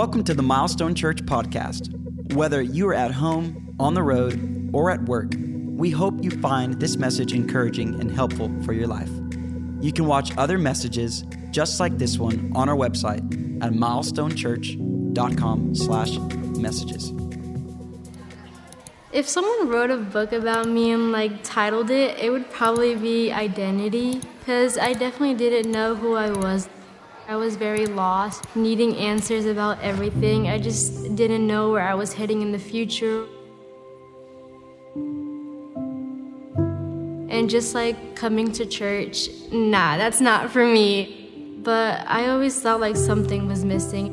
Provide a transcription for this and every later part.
Welcome to the Milestone Church podcast. Whether you are at home, on the road, or at work, we hope you find this message encouraging and helpful for your life. You can watch other messages just like this one on our website at milestonechurch.com/messages. If someone wrote a book about me and like titled it, it would probably be Identity because I definitely didn't know who I was. I was very lost, needing answers about everything. I just didn't know where I was heading in the future. And just like coming to church, nah, that's not for me. But I always felt like something was missing.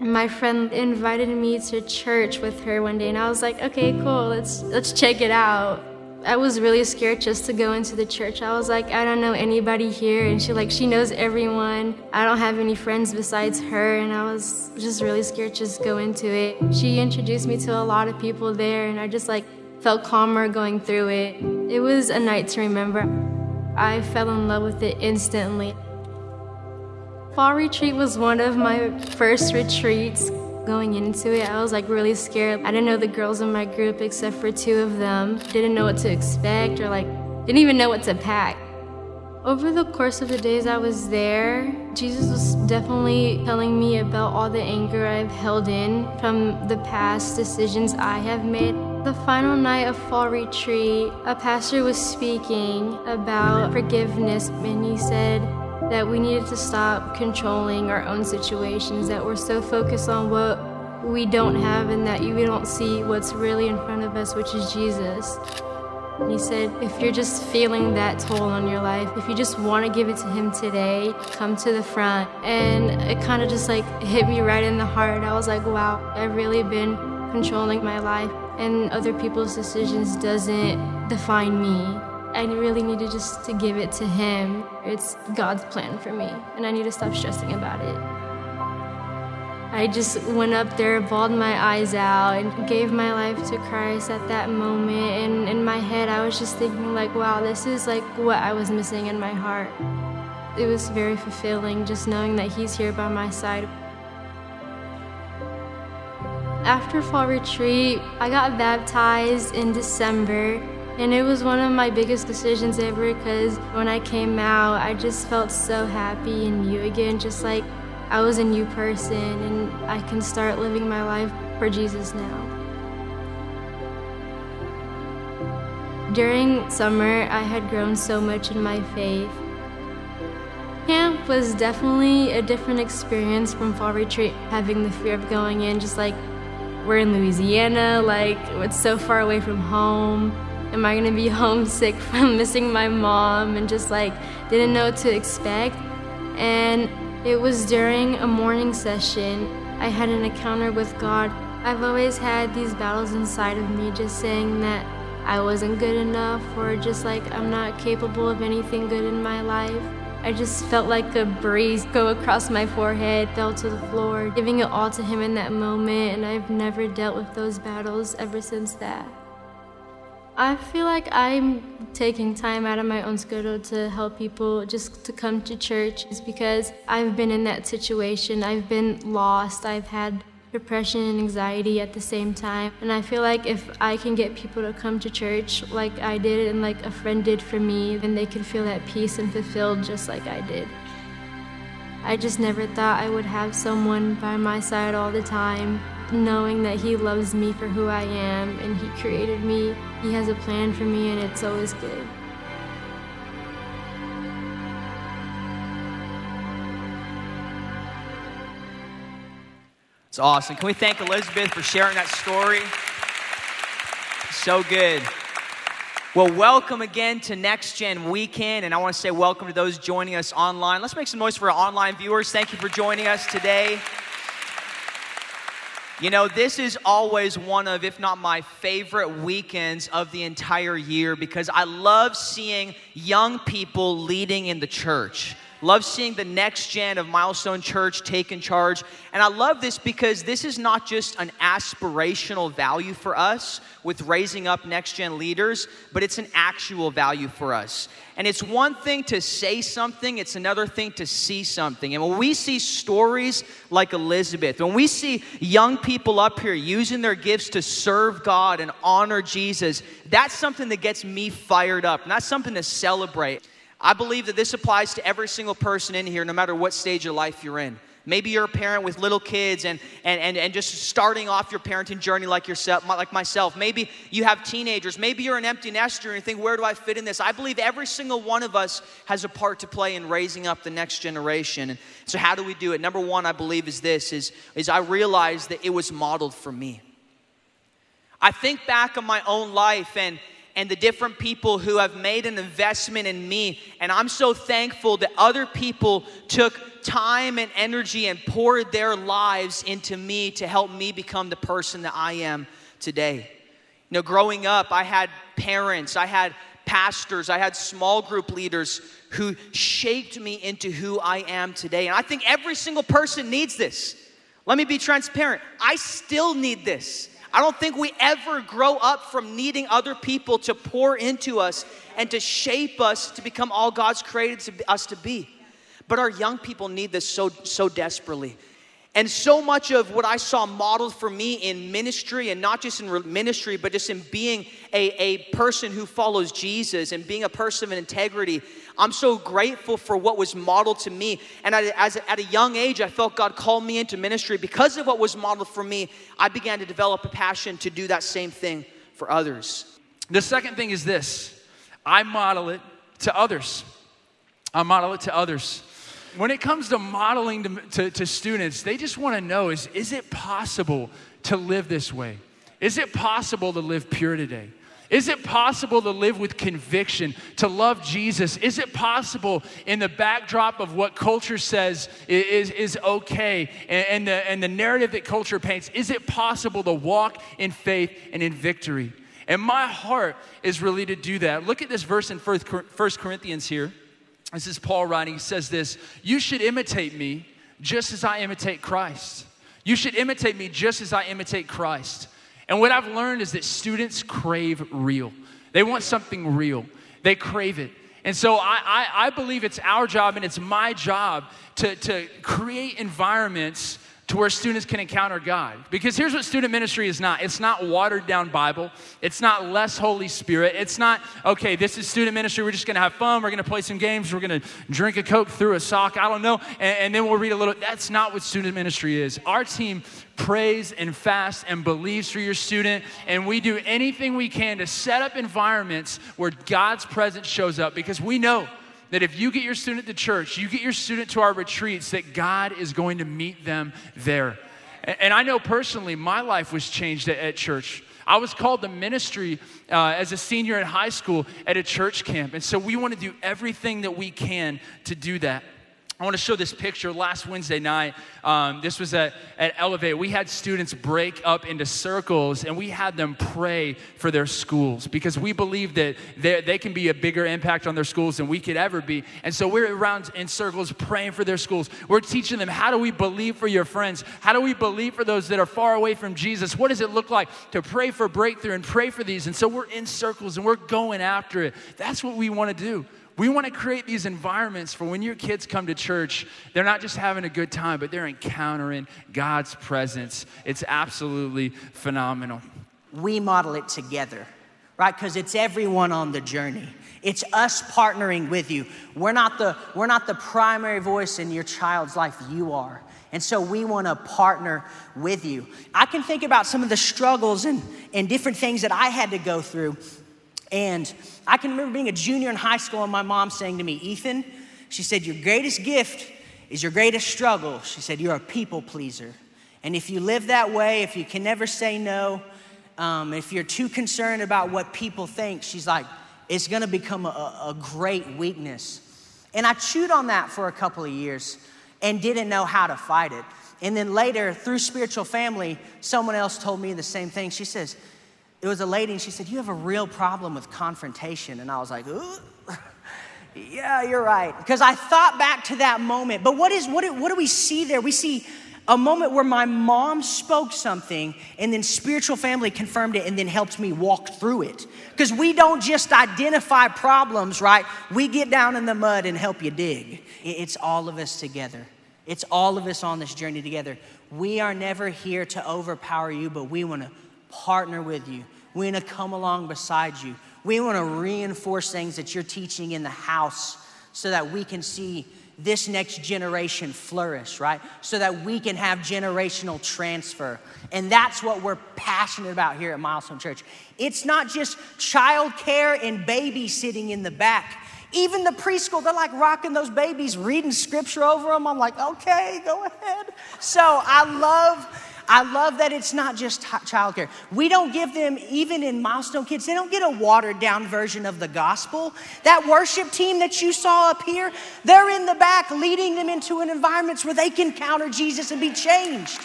My friend invited me to church with her one day and I was like, "Okay, cool. Let's let's check it out." I was really scared just to go into the church. I was like, I don't know anybody here. And she like, she knows everyone. I don't have any friends besides her. And I was just really scared to just go into it. She introduced me to a lot of people there and I just like felt calmer going through it. It was a night to remember. I fell in love with it instantly. Fall retreat was one of my first retreats going into it, I was like really scared. I didn't know the girls in my group except for two of them. Didn't know what to expect or like didn't even know what to pack. Over the course of the days I was there, Jesus was definitely telling me about all the anger I've held in from the past decisions I have made. The final night of fall retreat, a pastor was speaking about forgiveness, and he said, that we needed to stop controlling our own situations, that we're so focused on what we don't have and that we don't see what's really in front of us, which is Jesus. And he said, if you're just feeling that toll on your life, if you just want to give it to him today, come to the front. And it kind of just like hit me right in the heart. I was like, wow, I've really been controlling my life and other people's decisions doesn't define me. I really needed just to give it to Him. It's God's plan for me, and I need to stop stressing about it. I just went up there, bawled my eyes out, and gave my life to Christ at that moment. And in my head, I was just thinking, like, wow, this is like what I was missing in my heart. It was very fulfilling just knowing that He's here by my side. After fall retreat, I got baptized in December. And it was one of my biggest decisions ever because when I came out, I just felt so happy and new again, just like I was a new person and I can start living my life for Jesus now. During summer, I had grown so much in my faith. Camp was definitely a different experience from fall retreat, having the fear of going in, just like we're in Louisiana, like it's so far away from home am I gonna be homesick from missing my mom and just like didn't know what to expect. And it was during a morning session. I had an encounter with God. I've always had these battles inside of me just saying that I wasn't good enough or just like I'm not capable of anything good in my life. I just felt like a breeze go across my forehead, fell to the floor, giving it all to Him in that moment, and I've never dealt with those battles ever since that. I feel like I'm taking time out of my own schedule to help people just to come to church is because I've been in that situation. I've been lost. I've had depression and anxiety at the same time. And I feel like if I can get people to come to church like I did and like a friend did for me, then they can feel that peace and fulfilled just like I did. I just never thought I would have someone by my side all the time knowing that He loves me for who I am and He created me. He has a plan for me, and it's always good. It's awesome. Can we thank Elizabeth for sharing that story? So good. Well, welcome again to Next Gen Weekend, and I want to say welcome to those joining us online. Let's make some noise for our online viewers. Thank you for joining us today. You know, this is always one of, if not my favorite weekends of the entire year because I love seeing young people leading in the church. Love seeing the next gen of Milestone Church take in charge. And I love this because this is not just an aspirational value for us with raising up next gen leaders, but it's an actual value for us. And it's one thing to say something, it's another thing to see something. And when we see stories like Elizabeth, when we see young people up here using their gifts to serve God and honor Jesus, that's something that gets me fired up. That's something to celebrate. I believe that this applies to every single person in here, no matter what stage of life you're in. Maybe you're a parent with little kids and, and, and, and just starting off your parenting journey like yourself, like myself. Maybe you have teenagers. Maybe you're an empty nester and you think, where do I fit in this? I believe every single one of us has a part to play in raising up the next generation. And so how do we do it? Number one, I believe is this, is, is I realized that it was modeled for me. I think back on my own life and and the different people who have made an investment in me. And I'm so thankful that other people took time and energy and poured their lives into me to help me become the person that I am today. You know, growing up, I had parents, I had pastors, I had small group leaders who shaped me into who I am today. And I think every single person needs this. Let me be transparent. I still need this. I don't think we ever grow up from needing other people to pour into us and to shape us to become all God's created us to be. But our young people need this so, so desperately. And so much of what I saw modeled for me in ministry, and not just in ministry, but just in being a, a person who follows Jesus and being a person of integrity, I'm so grateful for what was modeled to me. And I, as, at a young age, I felt God called me into ministry. Because of what was modeled for me, I began to develop a passion to do that same thing for others. The second thing is this I model it to others. I model it to others when it comes to modeling to, to, to students, they just want to know is, is it possible to live this way? Is it possible to live pure today? Is it possible to live with conviction, to love Jesus? Is it possible in the backdrop of what culture says is, is okay and, and, the, and the narrative that culture paints, is it possible to walk in faith and in victory? And my heart is really to do that. Look at this verse in First Corinthians here. This is Paul writing. He says this You should imitate me just as I imitate Christ. You should imitate me just as I imitate Christ. And what I've learned is that students crave real. They want something real, they crave it. And so I, I, I believe it's our job and it's my job to, to create environments to where students can encounter God. Because here's what student ministry is not. It's not watered down Bible, it's not less Holy Spirit, it's not, okay, this is student ministry, we're just gonna have fun, we're gonna play some games, we're gonna drink a Coke through a sock, I don't know, and, and then we'll read a little. That's not what student ministry is. Our team prays and fasts and believes for your student, and we do anything we can to set up environments where God's presence shows up because we know that if you get your student to church, you get your student to our retreats, that God is going to meet them there. And, I know personally, my life was changed at, at church. I was called to ministry uh, as a senior in high school at a church camp. And so we want to do everything that we can to do that. I want to show this picture. Last Wednesday night, um, this was at, at Elevate. We had students break up into circles and we had them pray for their schools because we believe that they can be a bigger impact on their schools than we could ever be. And so we're around in circles praying for their schools. We're teaching them how do we believe for your friends? How do we believe for those that are far away from Jesus? What does it look like to pray for breakthrough and pray for these? And so we're in circles and we're going after it. That's what we want to do. We want to create these environments for when your kids come to church, they're not just having a good time, but they're encountering God's presence. It's absolutely phenomenal. We model it together, right? Because it's everyone on the journey. It's us partnering with you. We're not the we're not the primary voice in your child's life. You are. And so we want to partner with you. I can think about some of the struggles and, and different things that I had to go through and I can remember being a junior in high school and my mom saying to me, Ethan, she said, Your greatest gift is your greatest struggle. She said, You're a people pleaser. And if you live that way, if you can never say no, um, if you're too concerned about what people think, she's like, it's gonna become a, a great weakness. And I chewed on that for a couple of years and didn't know how to fight it. And then later, through spiritual family, someone else told me the same thing. She says, it was a lady and she said, You have a real problem with confrontation. And I was like, Ooh. Yeah, you're right. Because I thought back to that moment. But what is what do, what do we see there? We see a moment where my mom spoke something and then spiritual family confirmed it and then helped me walk through it. Because we don't just identify problems, right? We get down in the mud and help you dig. It's all of us together. It's all of us on this journey together. We are never here to overpower you, but we want to partner with you. We want to come along beside you. We want to reinforce things that you're teaching in the house so that we can see this next generation flourish, right? So that we can have generational transfer. And that's what we're passionate about here at Milestone Church. It's not just childcare and babysitting in the back. Even the preschool, they're like rocking those babies, reading scripture over them. I'm like, okay, go ahead. So I love I love that it's not just childcare. We don't give them, even in milestone kids, they don't get a watered down version of the gospel. That worship team that you saw up here, they're in the back leading them into an environment where they can counter Jesus and be changed.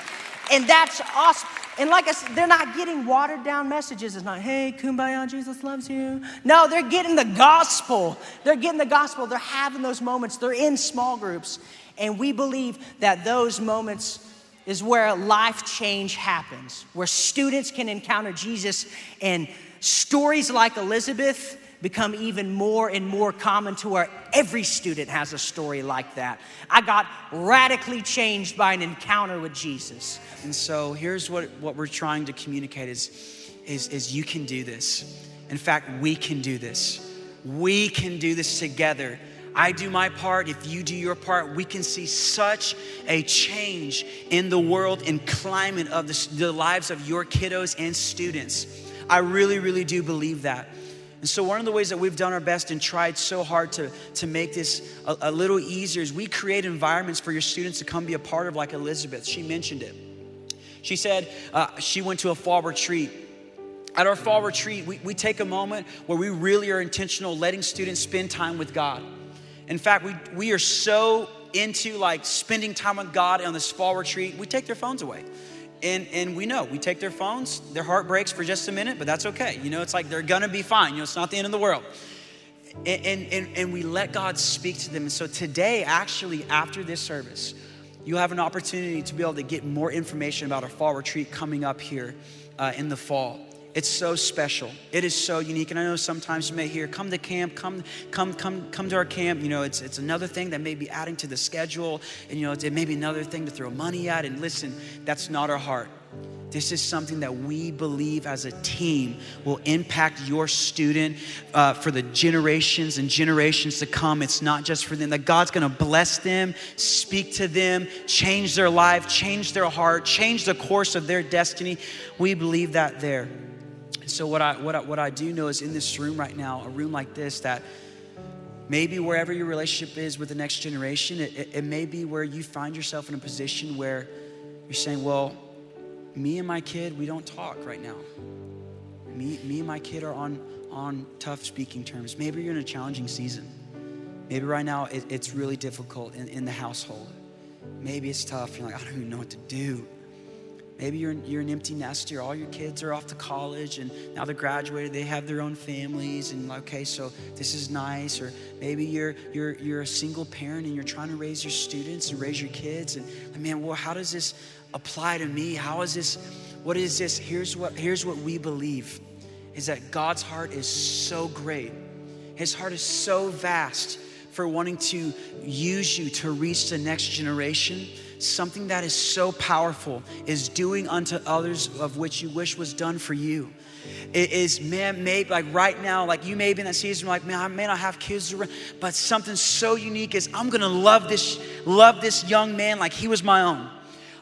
And that's awesome. And like I said, they're not getting watered down messages. It's not, hey, kumbaya, Jesus loves you. No, they're getting the gospel. They're getting the gospel. They're having those moments. They're in small groups. And we believe that those moments is where life change happens, where students can encounter Jesus and stories like Elizabeth become even more and more common to where every student has a story like that. I got radically changed by an encounter with Jesus. And so here's what, what we're trying to communicate is, is, is you can do this. In fact, we can do this. We can do this together I do my part, if you do your part, we can see such a change in the world and climate of the, the lives of your kiddos and students. I really, really do believe that. And so, one of the ways that we've done our best and tried so hard to, to make this a, a little easier is we create environments for your students to come be a part of, like Elizabeth. She mentioned it. She said uh, she went to a fall retreat at our fall retreat, we, we take a moment where we really are intentional letting students spend time with God. In fact, we, we are so into like spending time with God on this fall retreat, we take their phones away. And, and we know we take their phones, their heart breaks for just a minute, but that's okay. You know, it's like they're gonna be fine. You know, it's not the end of the world. And, and, and, we let God speak to them. And so today, actually, after this service, you'll have an opportunity to be able to get more information about our fall retreat coming up here uh, in the fall. It's so special. It is so unique. And I know sometimes you may hear, come to camp, come, come, come, come to our camp. You know, it's, it's another thing that may be adding to the schedule. And, you know, it may be another thing to throw money at. And listen, that's not our heart. This is something that we believe as a team will impact your student uh, for the generations and generations to come. It's not just for them, that God's gonna bless them, speak to them, change their life, change their heart, change the course of their destiny. We believe that there. So what I what I, what I do know is in this room right now, a room like this, that maybe wherever your relationship is with the next generation, it, it, it may be where you find yourself in a position where you're saying, well, me and my kid, we don't talk right now. Me, me and my kid are on on tough speaking terms. Maybe you're in a challenging season. Maybe right now it, it's really difficult in, in the household. Maybe it's tough. You're like, I don't even know what to do. Maybe you're, you're an empty nester. All your kids are off to college and now they're graduated. They have their own families. And okay, so this is nice. Or maybe you're, you're, you're a single parent and you're trying to raise your students and raise your kids. And man, well, how does this apply to me? How is this? What is this? Here's what, here's what we believe is that God's heart is so great. His heart is so vast for wanting to use you to reach the next generation something that is so powerful is doing unto others of which you wish was done for you. It is, man, maybe like right now, like you may be in that season, like, man, I may not have kids around, but something so unique is I'm gonna love this, love this young man like he was my own.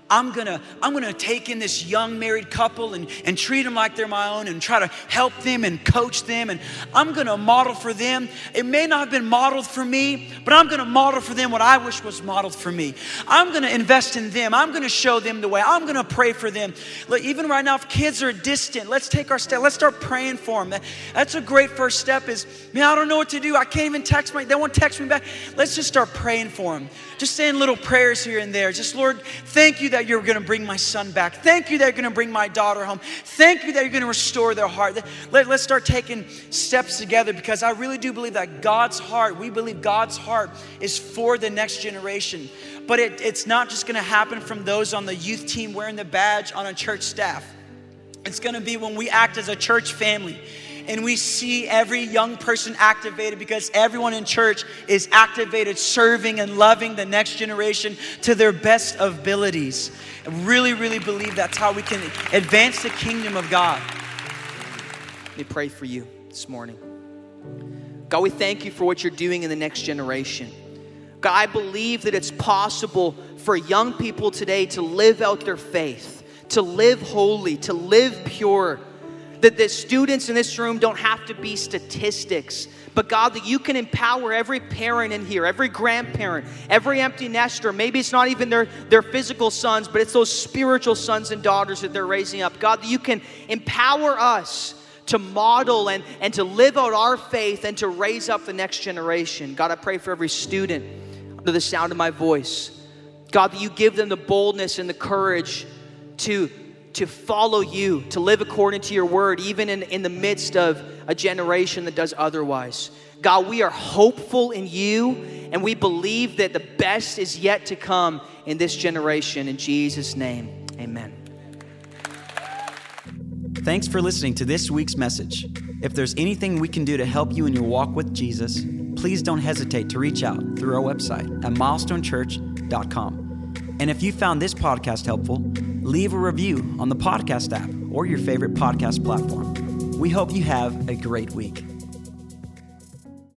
I'm gonna, I'm gonna take in this young married couple and, and treat them like they're my own and try to help them and coach them. And I'm gonna model for them. It may not have been modeled for me, but I'm gonna model for them what I wish was modeled for me. I'm gonna invest in them. I'm gonna show them the way. I'm gonna pray for them. Look, even right now, if kids are distant, let's take our step. Let's start praying for them. That, that's a great first step is, man, I don't know what to do. I can't even text my, they won't text me back. Let's just start praying for them. Just saying little prayers here and there. Just, Lord, thank you that that you're going to bring my son back. Thank you that you're going to bring my daughter home. Thank you that you're going to restore their heart. Let, let's start taking steps together because I really do believe that God's heart, we believe God's heart is for the next generation. But it, it's not just going to happen from those on the youth team wearing the badge on a church staff. It's going to be when we act as a church family and we see every young person activated because everyone in church is activated, serving and loving the next generation to their best abilities. I really, really believe that's how we can advance the kingdom of God. Let me pray for you this morning. God, we thank you for what you're doing in the next generation. God, I believe that it's possible for young people today to live out their faith, to live holy, to live pure that the students in this room don't have to be statistics, but God, that you can empower every parent in here, every grandparent, every empty nester. Maybe it's not even their, their physical sons, but it's those spiritual sons and daughters that they're raising up. God, that you can empower us to model and, and to live out our faith and to raise up the next generation. God, I pray for every student under the sound of my voice. God, that you give them the boldness and the courage to to follow you, to live according to your word, even in, in the midst of a generation that does otherwise. God, we are hopeful in you, and we believe that the best is yet to come in this generation. In Jesus' name, amen. Thanks for listening to this week's message. If there's anything we can do to help you in your walk with Jesus, please don't hesitate to reach out through our website at milestonechurch.com. And if you found this podcast helpful, leave a review on the podcast app or your favorite podcast platform. We hope you have a great week.